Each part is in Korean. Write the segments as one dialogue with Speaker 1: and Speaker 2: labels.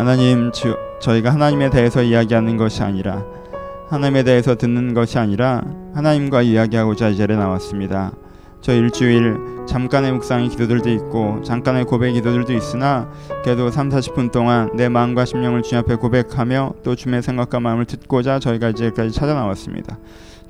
Speaker 1: 하나님 주, 저희가 하나님에 대해서 이야기하는 것이 아니라 하나님에 대해서 듣는 것이 아니라 하나님과 이야기하고자 이 자리에 나왔습니다. 저 일주일 잠깐의 묵상의 기도들도 있고 잠깐의 고백 기도들도 있으나 그래도 3, 40분 동안 내 마음과 심령을 주님 앞에 고백하며 또 주님의 생각과 마음을 듣고자 저희가 이제까지 찾아 나왔습니다.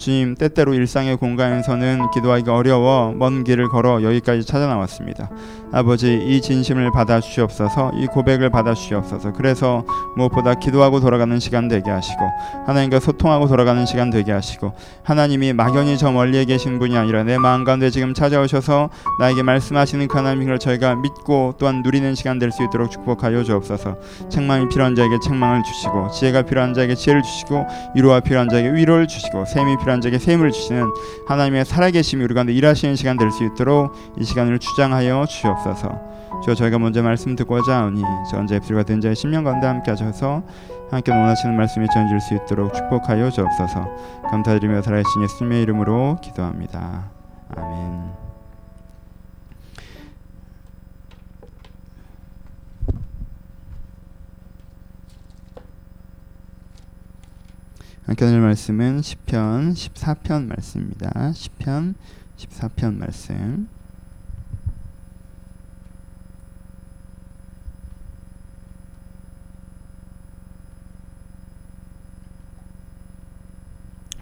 Speaker 1: 주님 때때로 일상의 공간에서는 기도하기가 어려워 먼 길을 걸어 여기까지 찾아 나왔습니다. 아버지 이 진심을 받아 주시옵소서 이 고백을 받아 주시옵소서 그래서 무엇보다 기도하고 돌아가는 시간 되게 하시고 하나님과 소통하고 돌아가는 시간 되게 하시고 하나님이 막연히 저 멀리에 계신 분이 아니라 내 마음 가운데 지금 찾아오셔서 나에게 말씀하시는 그 하나님을 저희가 믿고 또한 누리는 시간 될 수 있도록 축복하여 주옵소서 책망이 필요한 자에게 책망을 주시고 지혜가 필요한 자에게 지혜를 주시고 위로가 필요한 자에게 위로를 주시고 셈이 필요한 자에게 셈을 주시는 하나님의 살아계심이 우리 가운데 일하시는 시간 될 수 있도록 이 시간을 주장하여 주옵소서. 주여 저희가 먼저 말씀 듣고자 하오니 전자 입술과 된 자의 심령 가운데 함께 하셔서 함께 원하시는 말씀이 전해질 수 있도록 축복하여 주옵소서. 감사드리며 살아계신 예수님의 이름으로 기도합니다. 아멘 함께 나눌 말씀은 시편 14편 말씀입니다. 시편 14편 말씀.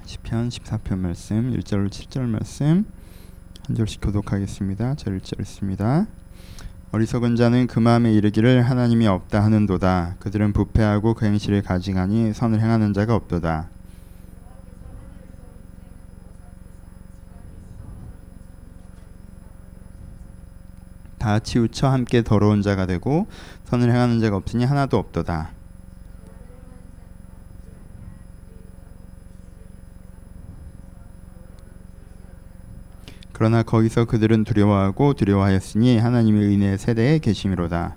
Speaker 1: 시편 14편 말씀 1절로 7절 말씀 한 절씩 교독하겠습니다. 저 1절 읽습니다. 어리석은 자는 그 마음에 이르기를 하나님이 없다 하는도다. 그들은 부패하고 그 행실을 가증하니 선을 행하는 자가 없도다. 다 치우쳐 함께 더러운 자가 되고 선을 행하는 자가 없으니 하나도 없도다. 그러나 거기서 그들은 두려워하고 두려워하였으니 하나님의 은혜 세대에 계심이로다.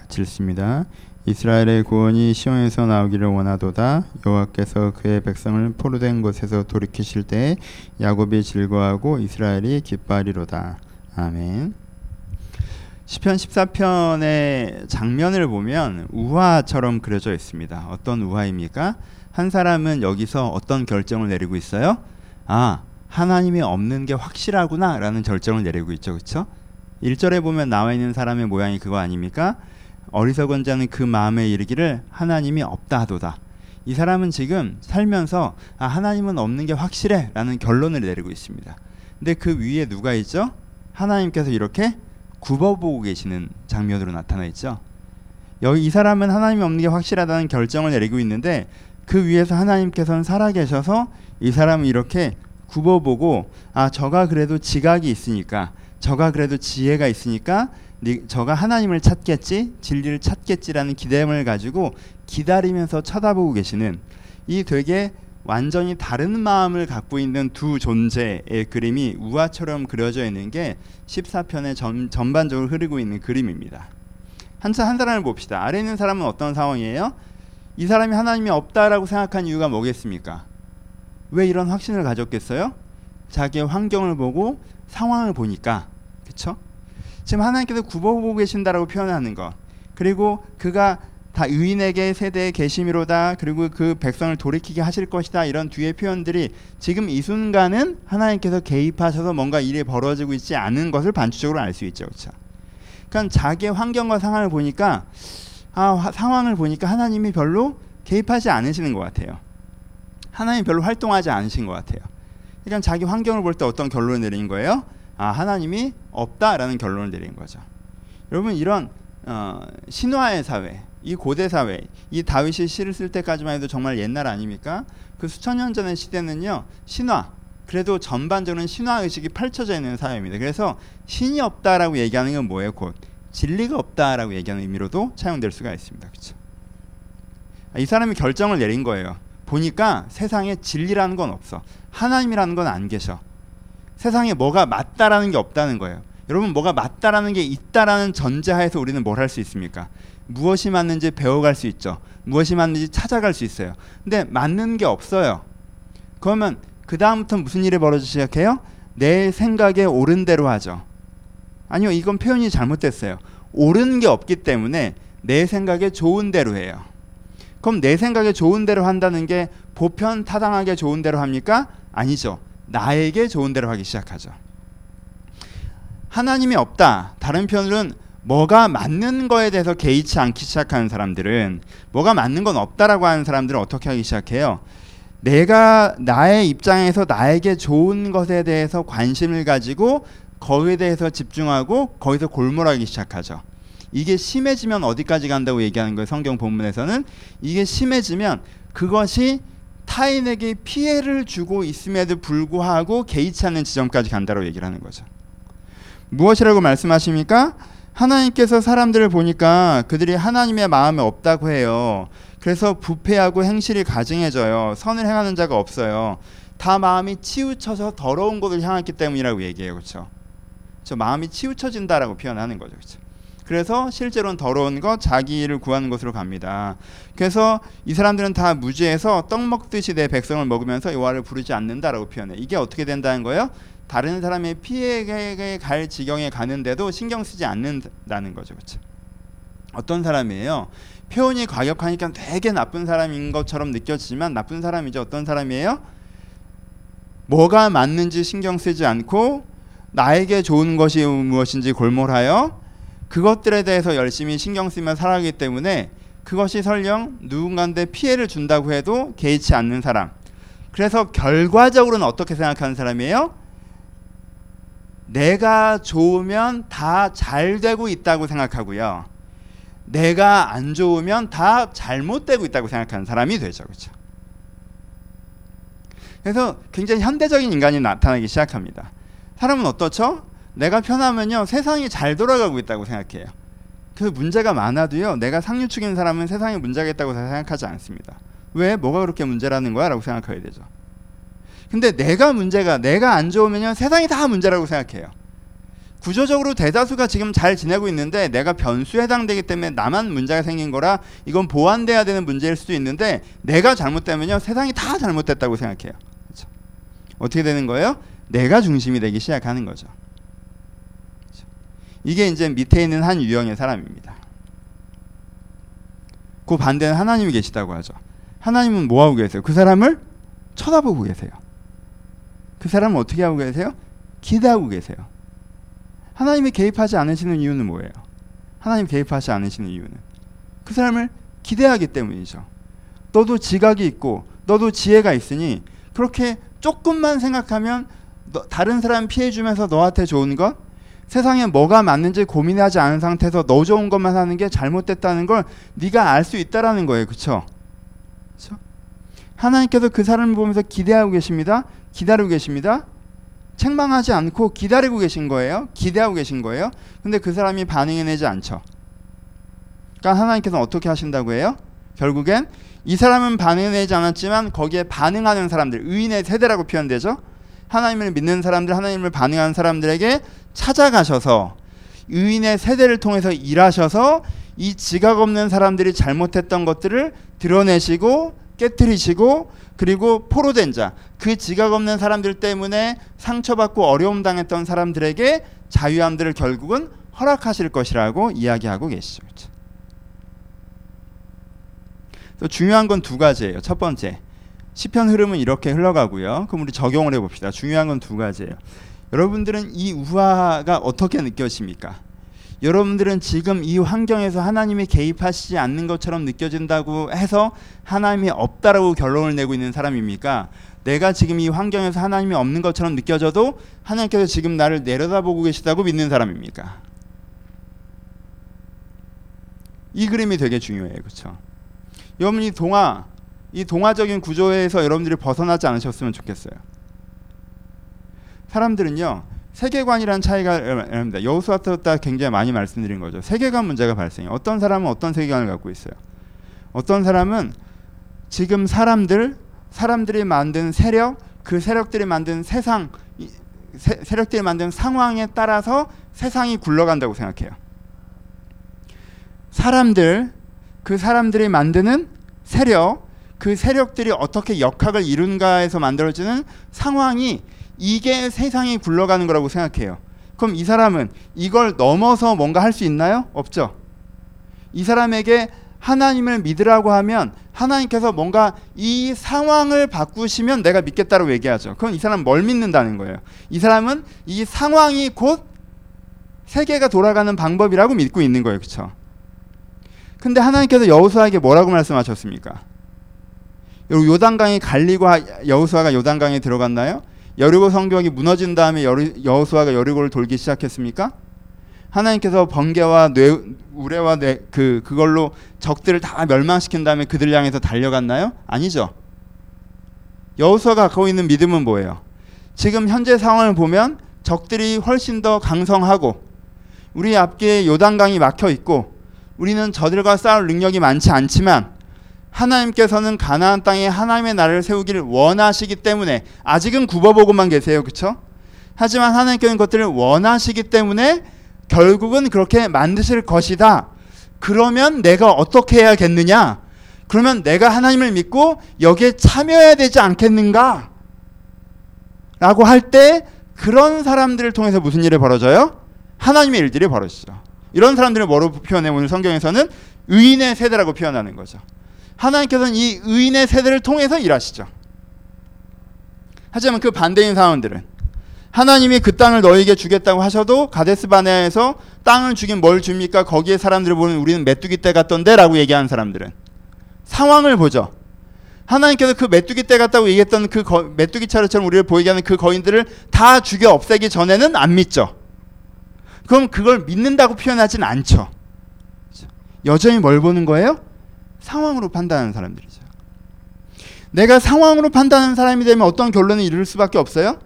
Speaker 1: 같이 읽습니다. 이스라엘의 구원이 시온에서 나오기를 원하도다. 여호와께서 그의 백성을 포로된 곳에서 돌이키실 때 야곱이 즐거워하고 이스라엘이 기뻐하리로다. 아멘. 시편 14편의 장면을 보면 우화처럼 그려져 있습니다. 어떤 우화입니까? 한 사람은 여기서 어떤 결정을 내리고 있어요? 아, 하나님이 없는 게 확실하구나 라는 결정을 내리고 있죠. 그렇죠? 1절에 보면 나와 있는 사람의 모양이 그거 아닙니까? 어리석은 자는 그 마음에 이르기를 하나님이 없다 하도다. 이 사람은 지금 살면서 아, 하나님은 없는 게 확실해 라는 결론을 내리고 있습니다. 근데 그 위에 누가 있죠? 하나님께서 이렇게 굽어보고 계시는 장면으로 나타나 있죠. 여기 이 사람은 하나님이 없는 게 확실하다는 결정을 내리고 있는데 그 위에서 하나님께서는 살아계셔서 이 사람은 이렇게 굽어보고 아 저가 그래도 지각이 있으니까 저가 그래도 지혜가 있으니까 저가 하나님을 찾겠지 진리를 찾겠지라는 기대감을 가지고 기다리면서 쳐다보고 계시는 이 되게 완전히 다른 마음을 갖고 있는 두 존재의 그림이 우화처럼 그려져 있는 게 14편에 전, 전반적으로 흐르고 있는 그림입니다. 한차 한 사람을 봅시다. 아래 있는 사람은 어떤 상황이에요? 이 사람이 하나님이 없다라고 생각한 이유가 뭐겠습니까? 왜 이런 확신을 가졌겠어요? 자기의 환경을 보고 상황을 보니까 그렇죠? 지금 하나님께서 굽어보고 계신다라고 표현하는 것 그리고 그가 다 의인에게 세대에 계심이로다 그리고 그 백성을 돌이키게 하실 것이다 이런 뒤의 표현들이 지금 이 순간은 하나님께서 개입하셔서 뭔가 일이 벌어지고 있지 않은 것을 반추적으로 알 수 있죠 그렇죠 그러니까 자기의 환경과 상황을 보니까 아, 상황을 보니까 하나님이 별로 개입하지 않으시는 것 같아요. 하나님 별로 활동하지 않으신 것 같아요. 그러니까 자기 환경을 볼 때 어떤 결론을 내린 거예요? 아, 하나님이 없다라는 결론을 내린 거죠. 여러분 이런 어, 신화의 사회, 이 고대 사회, 이 다윗이 시를 쓸 때까지만 해도 정말 옛날 아닙니까? 그 수천 년 전의 시대는요 신화, 그래도 전반적으로 신화 의식이 펼쳐져 있는 사회입니다. 그래서 신이 없다라고 얘기하는 건 뭐예요? 곧 진리가 없다라고 얘기하는 의미로도 차용될 수가 있습니다. 그렇죠? 이 사람이 결정을 내린 거예요. 보니까 세상에 진리라는 건 없어. 하나님이라는 건 안 계셔. 세상에 뭐가 맞다라는 게 없다는 거예요. 여러분 뭐가 맞다라는 게 있다라는 전제하에서 우리는 뭘 할 수 있습니까? 무엇이 맞는지 배워갈 수 있죠. 무엇이 맞는지 찾아갈 수 있어요. 근데 맞는 게 없어요. 그러면 그 다음부터 무슨 일이 벌어지기 시작해요? 내 생각에 옳은 대로 하죠. 아니요, 이건 표현이 잘못됐어요. 옳은 게 없기 때문에 내 생각에 좋은 대로 해요. 그럼 내 생각에 좋은 대로 한다는 게 보편 타당하게 좋은 대로 합니까? 아니죠. 나에게 좋은 대로 하기 시작하죠. 하나님이 없다. 다른 표현으로는 뭐가 맞는 거에 대해서 개의치 않기 시작하는 사람들은 뭐가 맞는 건 없다라고 하는 사람들은 어떻게 하기 시작해요? 내가 나의 입장에서 나에게 좋은 것에 대해서 관심을 가지고 거기에 대해서 집중하고 거기서 골몰하기 시작하죠. 이게 심해지면 어디까지 간다고 얘기하는 거예요. 성경 본문에서는 이게 심해지면 그것이 타인에게 피해를 주고 있음에도 불구하고 개의치 않는 지점까지 간다고 얘기를 하는 거죠. 무엇이라고 말씀하십니까? 하나님께서 사람들을 보니까 그들이 하나님의 마음에 없다고 해요. 그래서 부패하고 행실이 가증해져요. 선을 행하는 자가 없어요. 다 마음이 치우쳐서 더러운 곳을 향했기 때문이라고 얘기해요. 그렇죠? 저 마음이 치우쳐진다라고 표현하는 거죠. 그렇죠? 그래서 실제로는 더러운 것, 자기를 구하는 것으로 갑니다. 그래서 이 사람들은 다 무지해서 떡 먹듯이 내 백성을 먹으면서 여호와를 부르지 않는다라고 표현해. 이게 어떻게 된다는 거예요? 다른 사람의 피해에 갈 지경에 가는데도 신경 쓰지 않는다는 거죠. 그렇죠? 어떤 사람이에요? 표현이 과격하니까 되게 나쁜 사람인 것처럼 느껴지지만 나쁜 사람이죠. 어떤 사람이에요? 뭐가 맞는지 신경 쓰지 않고 나에게 좋은 것이 무엇인지 골몰하여 그것들에 대해서 열심히 신경 쓰며 살아가기 때문에 그것이 설령 누군가한테 피해를 준다고 해도 개의치 않는 사람. 그래서 결과적으로는 어떻게 생각하는 사람이에요? 내가 좋으면 다 잘 되고 있다고 생각하고요. 내가 안 좋으면 다 잘못되고 있다고 생각하는 사람이 되죠. 그렇죠? 그래서 굉장히 현대적인 인간이 나타나기 시작합니다. 사람은 어떻죠? 내가 편하면요 세상이 잘 돌아가고 있다고 생각해요. 그 문제가 많아도요 내가 상류축인 사람은 세상에 문제가 있다고 생각하지 않습니다. 왜 뭐가 그렇게 문제라는 거야라고 생각하게 되죠. 근데 내가 문제가 내가 안 좋으면요 세상이 다 문제라고 생각해요. 구조적으로 대다수가 지금 잘 지내고 있는데 내가 변수에 해당되기 때문에 나만 문제가 생긴 거라 이건 보완돼야 되는 문제일 수도 있는데 내가 잘못되면요 세상이 다 잘못됐다고 생각해요. 그렇죠? 어떻게 되는 거예요? 내가 중심이 되기 시작하는 거죠. 이게 이제 밑에 있는 한 유형의 사람입니다. 그 반대는 하나님이 계시다고 하죠. 하나님은 뭐 하고 계세요? 그 사람을 쳐다보고 계세요. 그 사람은 어떻게 하고 계세요? 기대하고 계세요. 하나님이 개입하지 않으시는 이유는 뭐예요? 하나님 개입하지 않으시는 이유는 그 사람을 기대하기 때문이죠. 너도 지각이 있고 너도 지혜가 있으니 그렇게 조금만 생각하면 너, 다른 사람 피해 주면서 너한테 좋은 것 세상에 뭐가 맞는지 고민하지 않은 상태에서 너 좋은 것만 하는 게 잘못됐다는 걸 네가 알 수 있다라는 거예요. 그렇죠? 하나님께서 그 사람을 보면서 기대하고 계십니다. 기다리고 계십니다. 책망하지 않고 기다리고 계신 거예요. 기대하고 계신 거예요. 근데 그 사람이 반응해내지 않죠. 그러니까 하나님께서는 어떻게 하신다고 해요? 결국엔 이 사람은 반응해내지 않았지만 거기에 반응하는 사람들, 의인의 세대라고 표현되죠. 하나님을 믿는 사람들, 하나님을 반응하는 사람들에게 찾아가셔서 의인의 세대를 통해서 일하셔서 이 지각 없는 사람들이 잘못했던 것들을 드러내시고 깨뜨리시고 그리고 포로된 자, 그 지각 없는 사람들 때문에 상처받고 어려움 당했던 사람들에게 자유함들을 결국은 허락하실 것이라고 이야기하고 계시죠. 중요한 건 두 가지예요. 첫 번째, 시편 흐름은 이렇게 흘러가고요. 그럼 우리 적용을 해봅시다. 중요한 건 두 가지예요. 여러분들은 이 우화가 어떻게 느껴집니까? 여러분들은 지금 이 환경에서 하나님이 개입하시지 않는 것처럼 느껴진다고 해서 하나님이 없다라고 결론을 내고 있는 사람입니까? 내가 지금 이 환경에서 하나님이 없는 것처럼 느껴져도 하나님께서 지금 나를 내려다보고 계시다고 믿는 사람입니까? 이 그림이 되게 중요해요. 그렇죠? 여러분 이 동화 이 동화적인 구조에서 여러분들이 벗어나지 않으셨으면 좋겠어요. 사람들은요 세계관이란 차이가 있습니다. 여호수아부터 굉장히 많이 말씀드린 거죠. 세계관 문제가 발생해. 어떤 사람은 어떤 세계관을 갖고 있어요. 어떤 사람은 지금 사람들 사람들이 만든 세력 그 세력들이 만든 세상 세, 세력들이 만든 상황에 따라서 세상이 굴러간다고 생각해요. 사람들 그 사람들이 만드는 세력 그 세력들이 어떻게 역학을 이룬가에서 만들어지는 상황이 이게 세상이 굴러가는 거라고 생각해요. 그럼 이 사람은 이걸 넘어서 뭔가 할 수 있나요? 없죠. 이 사람에게 하나님을 믿으라고 하면 하나님께서 뭔가 이 상황을 바꾸시면 내가 믿겠다고 얘기하죠. 그럼 이 사람은 뭘 믿는다는 거예요. 이 사람은 이 상황이 곧 세계가 돌아가는 방법이라고 믿고 있는 거예요. 그렇죠? 근데 하나님께서 여호수아에게 뭐라고 말씀하셨습니까? 여러분 요단강이 갈리고 여호수아가 요단강에 들어갔나요? 여리고 성벽이 무너진 다음에 여호수아가 여리고를 돌기 시작했습니까? 하나님께서 번개와 뇌, 우레와 뇌, 그 그걸로 적들을 다 멸망시킨 다음에 그들 향해서 달려갔나요? 아니죠. 여호수아가 갖고 있는 믿음은 뭐예요? 지금 현재 상황을 보면 적들이 훨씬 더 강성하고 우리 앞에 요단강이 막혀 있고 우리는 저들과 싸울 능력이 많지 않지만 하나님께서는 가나안 땅에 하나님의 나라를 세우기를 원하시기 때문에 아직은 굽어보고만 계세요. 그렇죠? 하지만 하나님께서는 것들을 원하시기 때문에 결국은 그렇게 만드실 것이다. 그러면 내가 어떻게 해야겠느냐? 그러면 내가 하나님을 믿고 여기에 참여해야 되지 않겠는가? 라고 할 때 그런 사람들을 통해서 무슨 일이 벌어져요? 하나님의 일들이 벌어지죠. 이런 사람들을 뭐로 표현해 오늘 성경에서는 의인의 세대라고 표현하는 거죠. 하나님께서는 이 의인의 세대를 통해서 일하시죠. 하지만 그 반대인 사람들은 하나님이 그 땅을 너에게 주겠다고 하셔도 가데스 바네아에서 땅을 주긴 뭘 줍니까? 거기에 사람들을 보면 우리는 메뚜기 떼 같던데라고 얘기하는 사람들은 상황을 보죠. 하나님께서 그 메뚜기 떼 같다고 얘기했던 그 거, 메뚜기 차례처럼 우리를 보이게 하는 그 거인들을 다 죽여 없애기 전에는 안 믿죠. 그럼 그걸 믿는다고 표현하진 않죠. 여전히 뭘 보는 거예요? 상황으로 판단하는 사람들이죠. 내가 상황으로 판단하는 사람이 되면 어떤 결론을 이룰 수밖에 없어요?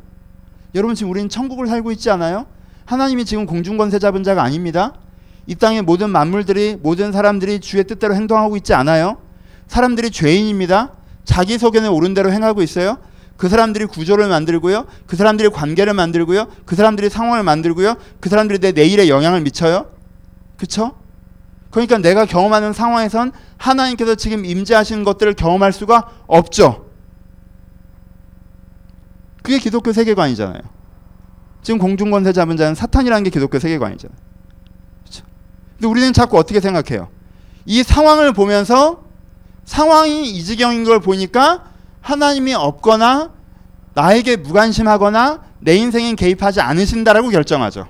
Speaker 1: 여러분 지금 우리는 천국을 살고 있지 않아요? 하나님이 지금 공중권세 잡은 자가 아닙니다. 이 땅의 모든 만물들이 모든 사람들이 주의 뜻대로 행동하고 있지 않아요. 사람들이 죄인입니다. 자기 소견에 옳은 대로 행하고 있어요. 그 사람들이 구조를 만들고요. 그 사람들이 관계를 만들고요. 그 사람들이 상황을 만들고요. 그 사람들이 내 내일에 영향을 미쳐요. 그렇죠? 그러니까 내가 경험하는 상황에선 하나님께서 지금 임재하시는 것들을 경험할 수가 없죠. 그게 기독교 세계관이잖아요. 지금 공중권세 잡은 자는 사탄이라는 게 기독교 세계관이잖아요. 그렇죠? 근데 우리는 자꾸 어떻게 생각해요? 이 상황을 보면서 상황이 이 지경인 걸 보니까 하나님이 없거나 나에게 무관심하거나 내 인생에 개입하지 않으신다라고 결정하죠.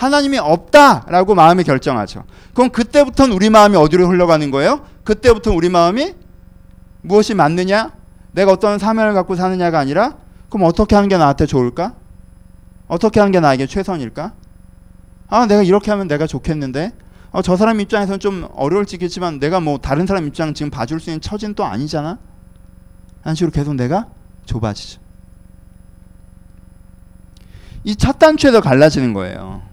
Speaker 1: 하나님이 없다라고 마음에 결정하죠. 그럼 그때부터는 우리 마음이 어디로 흘러가는 거예요? 그때부터 우리 마음이 무엇이 맞느냐? 내가 어떤 사명을 갖고 사느냐가 아니라 그럼 어떻게 하는 게 나한테 좋을까? 어떻게 하는 게 나에게 최선일까? 아, 내가 이렇게 하면 내가 좋겠는데. 어, 저 사람 입장에서는 좀 어려울지겠지만 내가 뭐 다른 사람 입장 지금 봐줄 수 있는 처지는 또 아니잖아. 한 식으로 계속 내가 좁아지죠. 이 첫 단추에도 갈라지는 거예요.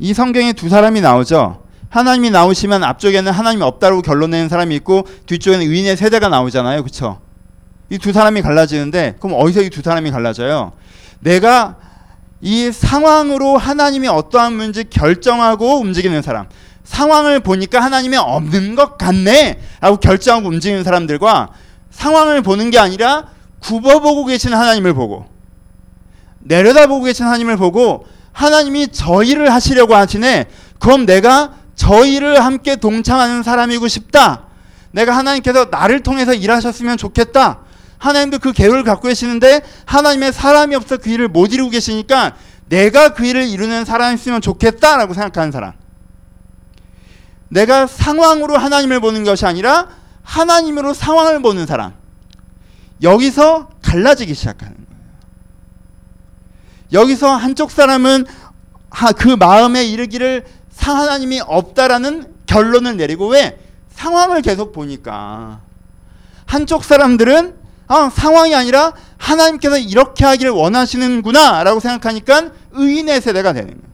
Speaker 1: 이 성경에 두 사람이 나오죠. 하나님이 나오시면 앞쪽에는 하나님이 없다고 결론 내는 사람이 있고 뒤쪽에는 의인의 세대가 나오잖아요. 그렇죠? 이 두 사람이 갈라지는데 그럼 어디서 이 두 사람이 갈라져요? 내가 이 상황으로 하나님이 어떠한 문제 결정하고 움직이는 사람. 상황을 보니까 하나님이 없는 것 같네. 라고 결정하고 움직이는 사람들과 상황을 보는 게 아니라 굽어보고 계신 하나님을 보고 내려다보고 계신 하나님을 보고 하나님이 저 일을 하시려고 하시네. 그럼 내가 저 일을 함께 동참하는 사람이고 싶다. 내가 하나님께서 나를 통해서 일하셨으면 좋겠다. 하나님도 그 계획을 갖고 계시는데 하나님의 사람이 없어 그 일을 못 이루고 계시니까 내가 그 일을 이루는 사람이 있으면 좋겠다라고 생각하는 사람. 내가 상황으로 하나님을 보는 것이 아니라 하나님으로 상황을 보는 사람. 여기서 갈라지기 시작하는. 여기서 한쪽 사람은 그 마음에 이르기를 하나님이 없다라는 결론을 내리고 왜 상황을 계속 보니까 한쪽 사람들은 아, 상황이 아니라 하나님께서 이렇게 하기를 원하시는구나 라고 생각하니까 의인의 세대가 되는 거예요.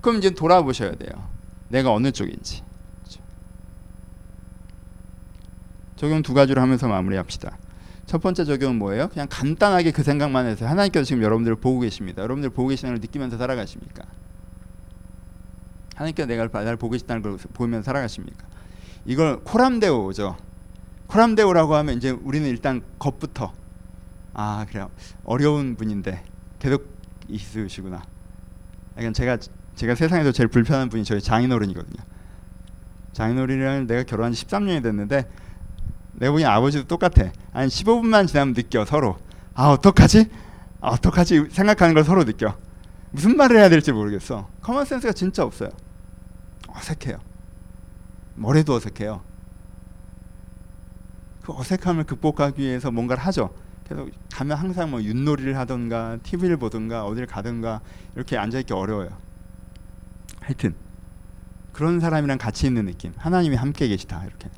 Speaker 1: 그럼 이제 돌아보셔야 돼요. 내가 어느 쪽인지. 그렇죠. 적용 두 가지로 하면서 마무리합시다. 첫 번째 적용은 뭐예요? 그냥 간단하게 그 생각만 해서 하나님께서 지금 여러분들을 보고 계십니다. 여러분들 보고 계시는 걸 느끼면서 살아가십니까? 하나님께서 내가 나를 보고 계시다는 걸 보면서 살아가십니까? 이걸 코람데오죠. 코람데오라고 하면 이제 우리는 일단 겉부터 아 그래요. 어려운 분인데 계속 있으시구나. 그러니까 제가 제가 세상에서 제일 불편한 분이 저희 장인어른이거든요. 장인어른이랑 내가 결혼한 지 13년이 됐는데 내가 보니 아버지도 똑같아. 한 15분만 지나면 느껴 서로. 아 어떡하지? 아, 어떡하지? 생각하는 걸 서로 느껴. 무슨 말을 해야 될지 모르겠어. common sense가 진짜 없어요. 어색해요. 뭐래도 어색해요. 그 어색함을 극복하기 위해서 뭔가를 하죠. 그래서 가면 항상 뭐 윷놀이를 하던가 TV를 보던가 어딜 가든가 이렇게 앉아 있기 어려워요. 하여튼 그런 사람이랑 같이 있는 느낌. 하나님이 함께 계시다 이렇게.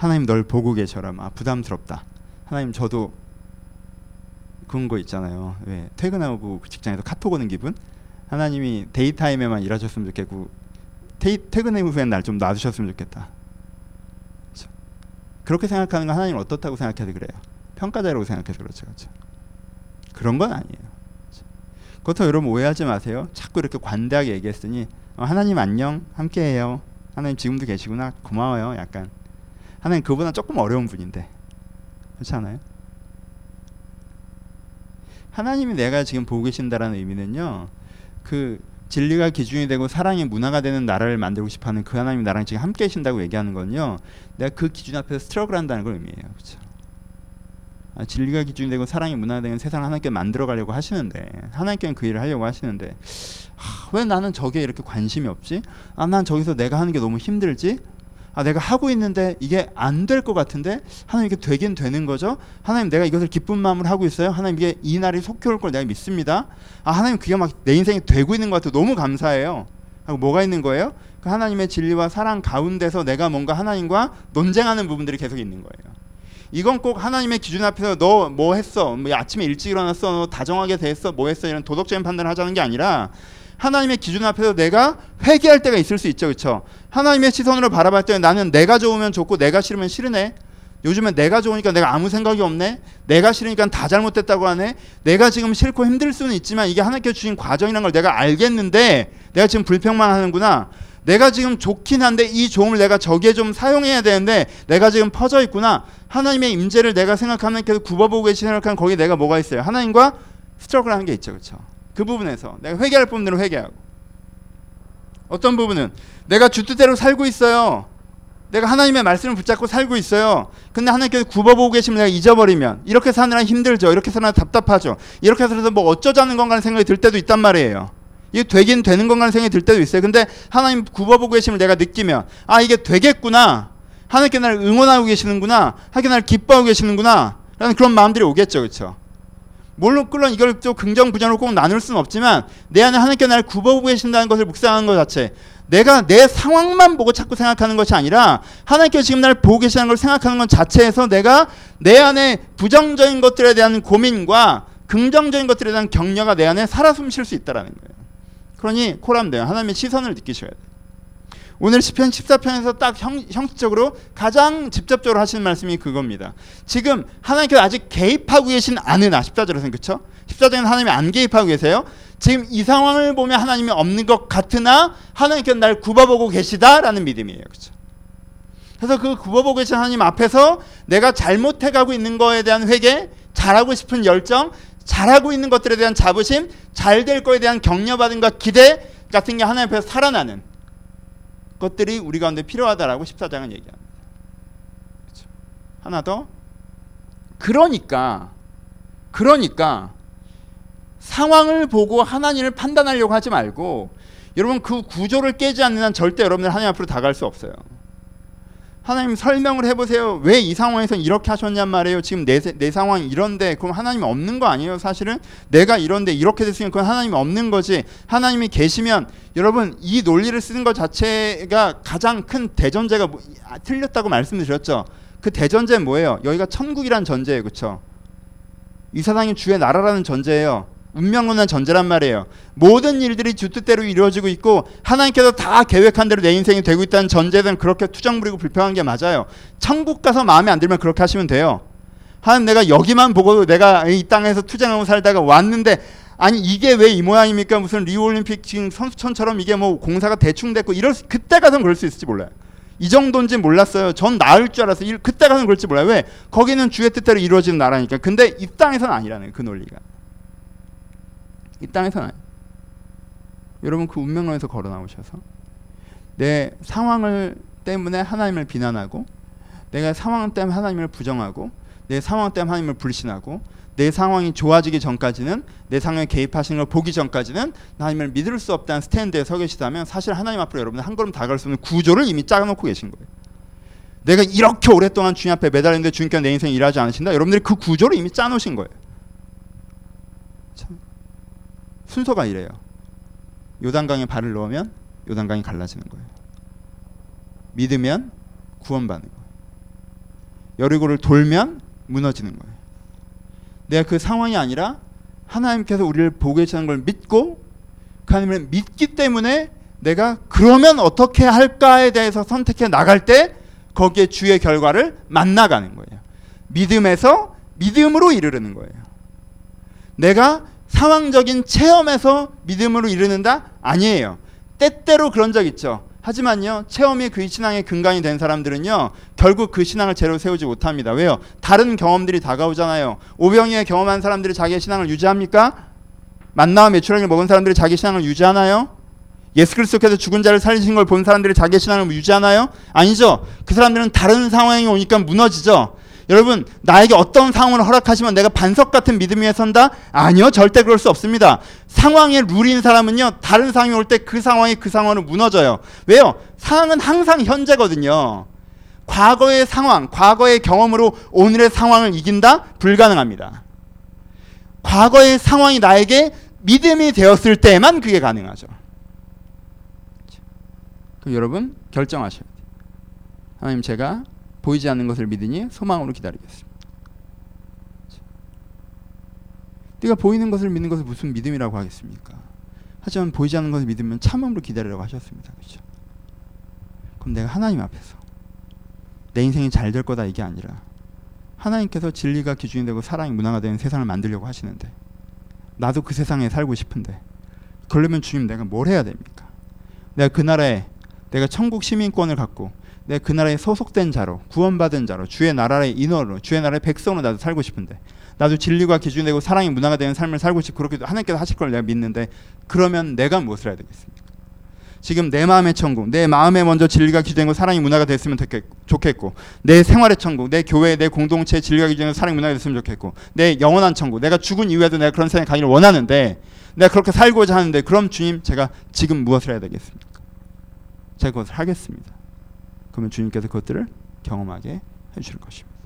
Speaker 1: 하나님 널 보고 계셔라. 아 부담스럽다. 하나님 저도 그런 거 있잖아요. 왜 퇴근하고 그 직장에서 카톡 오는 기분? 하나님이 daytime에만 일하셨으면 좋겠고 퇴, 퇴근 후엔 날 좀 놔두셨으면 좋겠다. 그렇죠? 그렇게 생각하는 건 하나님 어떻다고 생각해서 그래요. 평가자라고 생각해서 그렇죠, 그렇죠. 그런 건 아니에요. 그렇죠? 그렇다고 여러분 오해하지 마세요. 자꾸 이렇게 관대하게 얘기했으니 어, 하나님 안녕, 함께해요. 하나님 지금도 계시구나, 고마워요. 약간 하나님 그보다 조금 어려운 분인데 그렇지 않아요? 하나님이 내가 지금 보고 계신다라는 의미는요. 그 진리가 기준이 되고 사랑이 문화가 되는 나라를 만들고 싶어하는 그 하나님이 나랑 지금 함께 계신다고 얘기하는 건요. 내가 그 기준 앞에서 스트러글 한다는 걸 의미해요. 그렇죠? 아, 진리가 기준이 되고 사랑이 문화가 되는 세상을 하나님께 만들어 가려고 하시는데 하나님께는 그 일을 하려고 하시는데 아, 왜 나는 저게 이렇게 관심이 없지? 아, 난 저기서 내가 하는 게 너무 힘들지? 아, 내가 하고 있는데 이게 안 될 것 같은데 하나님 이게 되긴 되는 거죠? 하나님 내가 이것을 기쁜 마음으로 하고 있어요. 하나님 이게 이 날이 속히 올 걸 내가 믿습니다. 아, 하나님 그게 막 내 인생이 되고 있는 것 같아. 너무 감사해요. 하고 뭐가 있는 거예요? 그 하나님의 진리와 사랑 가운데서 내가 뭔가 하나님과 논쟁하는 부분들이 계속 있는 거예요. 이건 꼭 하나님의 기준 앞에서 너 뭐 했어? 뭐 아침에 일찍 일어났어? 너 다정하게 대했어? 뭐 했어? 이런 도덕적인 판단을 하자는 게 아니라 하나님의 기준 앞에서 내가 회개할 때가 있을 수 있죠, 그렇죠? 하나님의 시선으로 바라볼 때 나는 내가 좋으면 좋고 내가 싫으면 싫으네. 요즘엔 내가 좋으니까 내가 아무 생각이 없네. 내가 싫으니까 다 잘못됐다고 하네. 내가 지금 싫고 힘들 수는 있지만 이게 하나님께 주신 과정이라는 걸 내가 알겠는데 내가 지금 불평만 하는구나. 내가 지금 좋긴 한데 이 좋음을 내가 저기에 좀 사용해야 되는데 내가 지금 퍼져 있구나. 하나님의 임재를 내가 생각하면 계속 굽어보고 계시 생각하면 거기 내가 뭐가 있어요? 하나님과 스트러글 하는 게 있죠. 그렇죠? 그 부분에서 내가 회개할 부분들은 회개하고 어떤 부분은 내가 주뜻대로 살고 있어요. 내가 하나님의 말씀을 붙잡고 살고 있어요. 근데 하나님께서 굽어보고 계시면 내가 잊어버리면 이렇게 사느라 힘들죠. 이렇게 사느라 답답하죠. 이렇게 살아서 뭐 어쩌자는 건가라는 생각이 들 때도 있단 말이에요. 이게 되긴 되는 건가라는 생각이 들 때도 있어요. 근데 하나님 굽어보고 계심을 내가 느끼면 아 이게 되겠구나. 하나님께 나를 응원하고 계시는구나. 하나님께 나를 기뻐하고 계시는구나. 라는 그런 마음들이 오겠죠. 그렇죠? 물론 물론 이걸 또 긍정 부정으로 꼭 나눌 수는 없지만 내 안에 하나님께 나를 굽어보고 계신다는 것을 묵상하는 것 자체 내가 내 상황만 보고 자꾸 생각하는 것이 아니라 하나님께서 지금 나를 보고 계시다는 걸 생각하는 것 자체에서 내가 내 안에 부정적인 것들에 대한 고민과 긍정적인 것들에 대한 격려가 내 안에 살아 숨 쉴 수 있다라는 거예요. 그러니 코람돼요. 하나님의 시선을 느끼셔야 돼요. 오늘 시편 14편에서 딱 형, 형식적으로 가장 직접적으로 하시는 말씀이 그겁니다. 지금 하나님께서 아직 개입하고 계신 않으나 14절에서는 그렇죠? 14절에는 하나님이 안 개입하고 계세요. 지금 이 상황을 보면 하나님이 없는 것 같으나 하나님께서 날 굽어보고 계시다라는 믿음이에요. 그렇죠? 그래서 그 굽어보고 계신 하나님 앞에서 내가 잘못해가고 있는 거에 대한 회개, 잘하고 싶은 열정, 잘하고 있는 것들에 대한 자부심, 잘 될 거에 대한 격려받음과 기대 같은 게 하나님 앞에서 살아나는 것들이 우리 가운데 필요하다라고 14장은 얘기합니다. 그렇죠? 하나 더. 그러니까 그러니까 상황을 보고 하나님을 판단하려고 하지 말고 여러분 그 구조를 깨지 않는 한 절대 여러분들 하나님 앞으로 다가갈 수 없어요. 하나님 설명을 해보세요. 왜 이 상황에서 이렇게 하셨냔 말이에요. 지금 내, 내 상황이 이런데 그럼 하나님 없는 거 아니에요? 사실은 내가 이런데 이렇게 됐으면 그건 하나님이 없는 거지. 하나님이 계시면 여러분 이 논리를 쓰는 것 자체가 가장 큰 대전제가 뭐, 아, 틀렸다고 말씀드렸죠. 그 대전제는 뭐예요? 여기가 천국이란 전제예요, 그렇죠? 이 세상이 주의 나라라는 전제예요. 운명론한 전제란 말이에요. 모든 일들이 주 뜻대로 이루어지고 있고 하나님께서 다 계획한 대로 내 인생이 되고 있다는 전제는 그렇게 투정 부리고 불평한 게 맞아요. 천국 가서 마음에 안 들면 그렇게 하시면 돼요. 하나님 내가 여기만 보고 내가 이 땅에서 투쟁하고 살다가 왔는데 아니 이게 왜 이 모양입니까? 무슨 리올림픽 지금 선수촌처럼 이게 뭐 공사가 대충 됐고 이럴 수, 그때 가서는 그럴 수 있을지 몰라요. 이 정도인지 몰랐어요. 전 나을 줄 알았어요. 일- 그때 가서는 그럴지 몰라요. 왜? 거기는 주의 뜻대로 이루어지는 나라니까. 근데 이 땅에서는 아니라는 그 논리가. 이 땅에서는. 여러분 그 운명론에서 걸어 나오셔서 내 상황을 때문에 하나님을 비난하고 내가 상황 때문에 하나님을 부정하고 내 상황 때문에 하나님을 불신하고 내 상황이 좋아지기 전까지는 내 상황에 개입하시는 걸 보기 전까지는 하나님을 믿을 수 없다는 스탠드에 서 계시다면 사실 하나님 앞으로 여러분 한 걸음 다가갈 수 없는 구조를 이미 짜놓고 계신 거예요. 내가 이렇게 오랫동안 주님 앞에 매달렸는데 주님께서 내 인생 일하지 않으신다. 여러분들이 그 구조를 이미 짜놓으신 거예요. 참 순서가 이래요. 요단강에 발을 넣으면 요단강이 갈라지는 거예요. 믿으면 구원받는 거예요. 여리고를 돌면 무너지는 거예요. 내가 그 상황이 아니라 하나님께서 우리를 보고 계시는 걸 믿고 그 하나님을 믿기 때문에 내가 그러면 어떻게 할까에 대해서 선택해 나갈 때 거기에 주의 결과를 만나가는 거예요. 믿음에서 믿음으로 이르르는 거예요. 내가 상황적인 체험에서 믿음으로 이르는다? 아니에요. 때때로 그런 적 있죠. 하지만요, 체험이 그 신앙의 근간이 된 사람들은요, 결국 그 신앙을 제대로 세우지 못합니다. 왜요? 다른 경험들이 다가오잖아요. 오병이에 경험한 사람들이 자기의 신앙을 유지합니까? 만나와 매출하기를 먹은 사람들이 자기 신앙을 유지하나요? 예수 그리스도께서 죽은 자를 살리신 걸 본 사람들이 자기의 신앙을 유지하나요? 아니죠. 그 사람들은 다른 상황이 오니까 무너지죠. 여러분 나에게 어떤 상황을 허락하시면 내가 반석 같은 믿음 위에 선다? 아니요 절대 그럴 수 없습니다 상황에 룰인 사람은요 다른 상황이 올 때 그 상황이 그 상황으로 무너져요 왜요? 상황은 항상 현재거든요 과거의 상황 과거의 경험으로 오늘의 상황을 이긴다? 불가능합니다 과거의 상황이 나에게 믿음이 되었을 때만 그게 가능하죠 그럼 여러분 결정하셔야 돼요 하나님 제가 보이지 않는 것을 믿으니 소망으로 기다리겠습니다. 네가 보이는 것을 믿는 것을 무슨 믿음이라고 하겠습니까? 하지만 보이지 않는 것을 믿으면 참음으로 기다리라고 하셨습니다. 그렇죠? 그럼 내가 하나님 앞에서 내 인생이 잘 될 거다 이게 아니라 하나님께서 진리가 기준이 되고 사랑이 문화가 되는 세상을 만들려고 하시는데 나도 그 세상에 살고 싶은데 그러려면 주님 내가 뭘 해야 됩니까? 내가 그 나라에 내가 천국 시민권을 갖고 내 그 나라에 소속된 자로 구원받은 자로 주의 나라의 인원으로 주의 나라의 백성으로 나도 살고 싶은데 나도 진리가 기준이 되고 사랑이 문화가 되는 삶을 살고 싶고 그렇게 하나님께서 하실 걸 내가 믿는데 그러면 내가 무엇을 해야 되겠습니까? 지금 내 마음의 천국, 내 마음에 먼저 진리가 기준되고 사랑이 문화가 됐으면 좋겠고, 내 생활의 천국, 내 교회, 내 공동체의 진리가 기준되고 사랑이 문화가 됐으면 좋겠고, 내 영원한 천국, 내가 죽은 이후에도 내가 그런 세상에 가기를 원하는데, 내가 그렇게 살고자 하는데, 그럼 주님, 제가 지금 무엇을 해야 되겠습니까? 제가 그것을 하겠습니다. 그러면 주님께서 그것들을 경험하게 해주실 것입니다.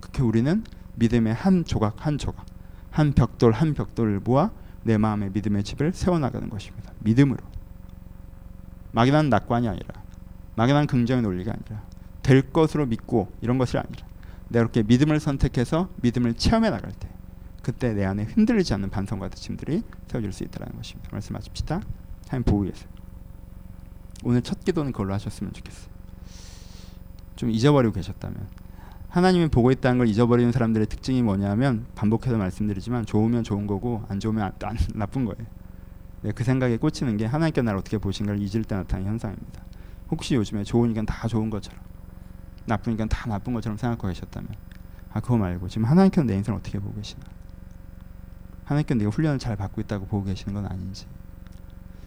Speaker 1: 그렇게 우리는 믿음의 한 조각 한 조각, 한 벽돌 한 벽돌을 모아 내 마음의 믿음의 집을 세워나가는 것입니다. 믿음으로. 막연한 낙관이 아니라 막연한 긍정의 논리가 아니라 될 것으로 믿고 이런 것이 아니라 내가 이렇게 믿음을 선택해서 믿음을 체험해 나갈 때 그때 내 안에 흔들리지 않는 반성과 다짐들이 세워질 수 있다는 것입니다. 말씀 마칩시다. 하나님 보고 계세요. 오늘 첫 기도는 그걸로 하셨으면 좋겠어요. 좀 잊어버리고 계셨다면 하나님이 보고 있다는 걸 잊어버리는 사람들의 특징이 뭐냐면 반복해서 말씀드리지만 좋으면 좋은 거고 안 좋으면 안, 안, 나쁜 거예요. 네, 그 생각에 꽂히는 게 하나님께 나를 어떻게 보신가를 잊을 때 나타나는 현상입니다. 혹시 요즘에 좋으니까 다 좋은 것처럼 나쁘니까 다 나쁜 것처럼 생각하고 계셨다면 아 그거 말고 지금 하나님께서 내 인생을 어떻게 보고 계시나 하나님께서 네가 훈련을 잘 받고 있다고 보고 계시는 건 아닌지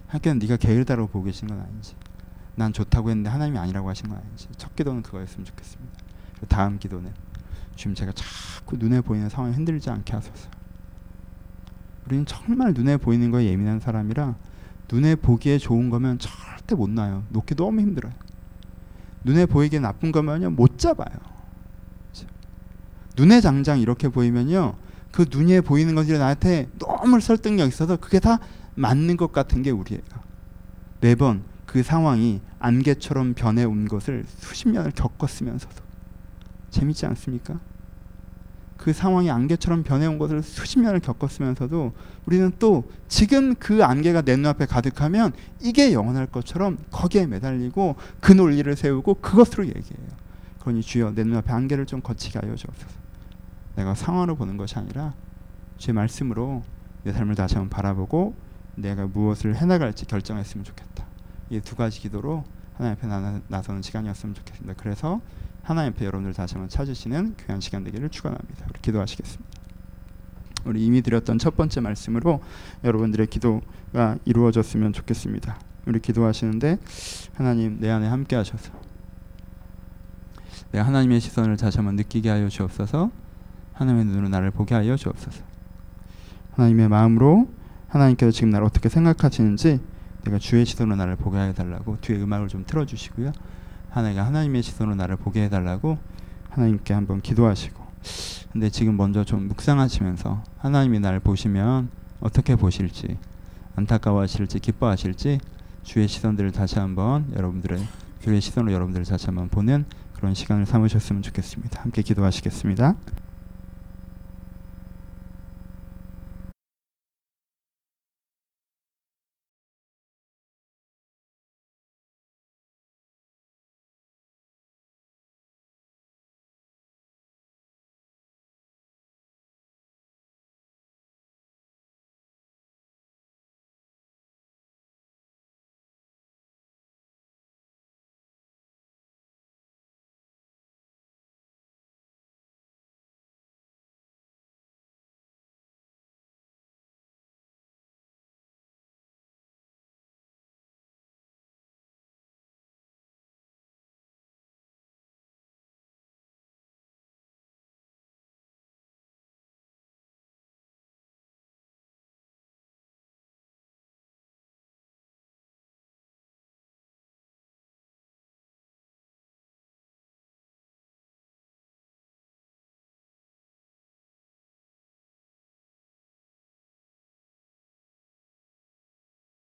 Speaker 1: 하나님께서 네가 게으르다고 보고 계시는 건 아닌지 난 좋다고 했는데 하나님이 아니라고 하신 건 아닌지 첫 기도는 그거였으면 좋겠습니다. 다음 기도는 주님 제가 자꾸 눈에 보이는 상황에 흔들지 않게 하소서. 우리는 정말 눈에 보이는 거에 예민한 사람이라 눈에 보기에 좋은 거면 절대 못 나요. 놓기 너무 힘들어요. 눈에 보이기에 나쁜 거면요 못 잡아요. 눈에 장장 이렇게 보이면요 그 눈에 보이는 것이 나한테 너무 설득력 있어서 그게 다 맞는 것 같은 게 우리예요. 매번 그 상황이 안개처럼 변해온 것을 수십 년을 겪었으면서도 재밌지 않습니까? 그 상황이 안개처럼 변해온 것을 수십 년을 겪었으면서도 우리는 또 지금 그 안개가 내 눈앞에 가득하면 이게 영원할 것처럼 거기에 매달리고 그 논리를 세우고 그것으로 얘기해요. 그러니 주여 내 눈앞에 안개를 좀 거치게 하여 주옵소서. 내가 상황으로 보는 것이 아니라 주의 말씀으로 내 삶을 다시 한번 바라보고 내가 무엇을 해나갈지 결정했으면 좋겠다. 이 두 가지 기도로 하나님 앞에 나, 나서는 시간이었으면 좋겠습니다. 그래서 하나님 앞에 여러분들 다시 한번 찾으시는 귀한 시간 되기를 축원합니다. 우리 기도하시겠습니다. 우리 이미 드렸던 첫 번째 말씀으로 여러분들의 기도가 이루어졌으면 좋겠습니다. 우리 기도하시는데 하나님 내 안에 함께 하셔서 내 하나님의 시선을 다시 한번 느끼게 하여 주옵소서. 하나님의 눈으로 나를 보게 하여 주옵소서. 하나님의 마음으로 하나님께서 지금 나를 어떻게 생각하시는지 내가 주의 시선으로 나를 보게 해달라고 뒤에 음악을 좀 틀어주시고요. 하나님가 하나님의 시선으로 나를 보게 해달라고 하나님께 한번 기도하시고 근데 지금 먼저 좀 묵상하시면서 하나님이 나를 보시면 어떻게 보실지 안타까워하실지 기뻐하실지 주의 시선들을 다시 한번 여러분들의 주의 시선으로 여러분들을 다시 한번 보는 그런 시간을 삼으셨으면 좋겠습니다. 함께 기도하시겠습니다.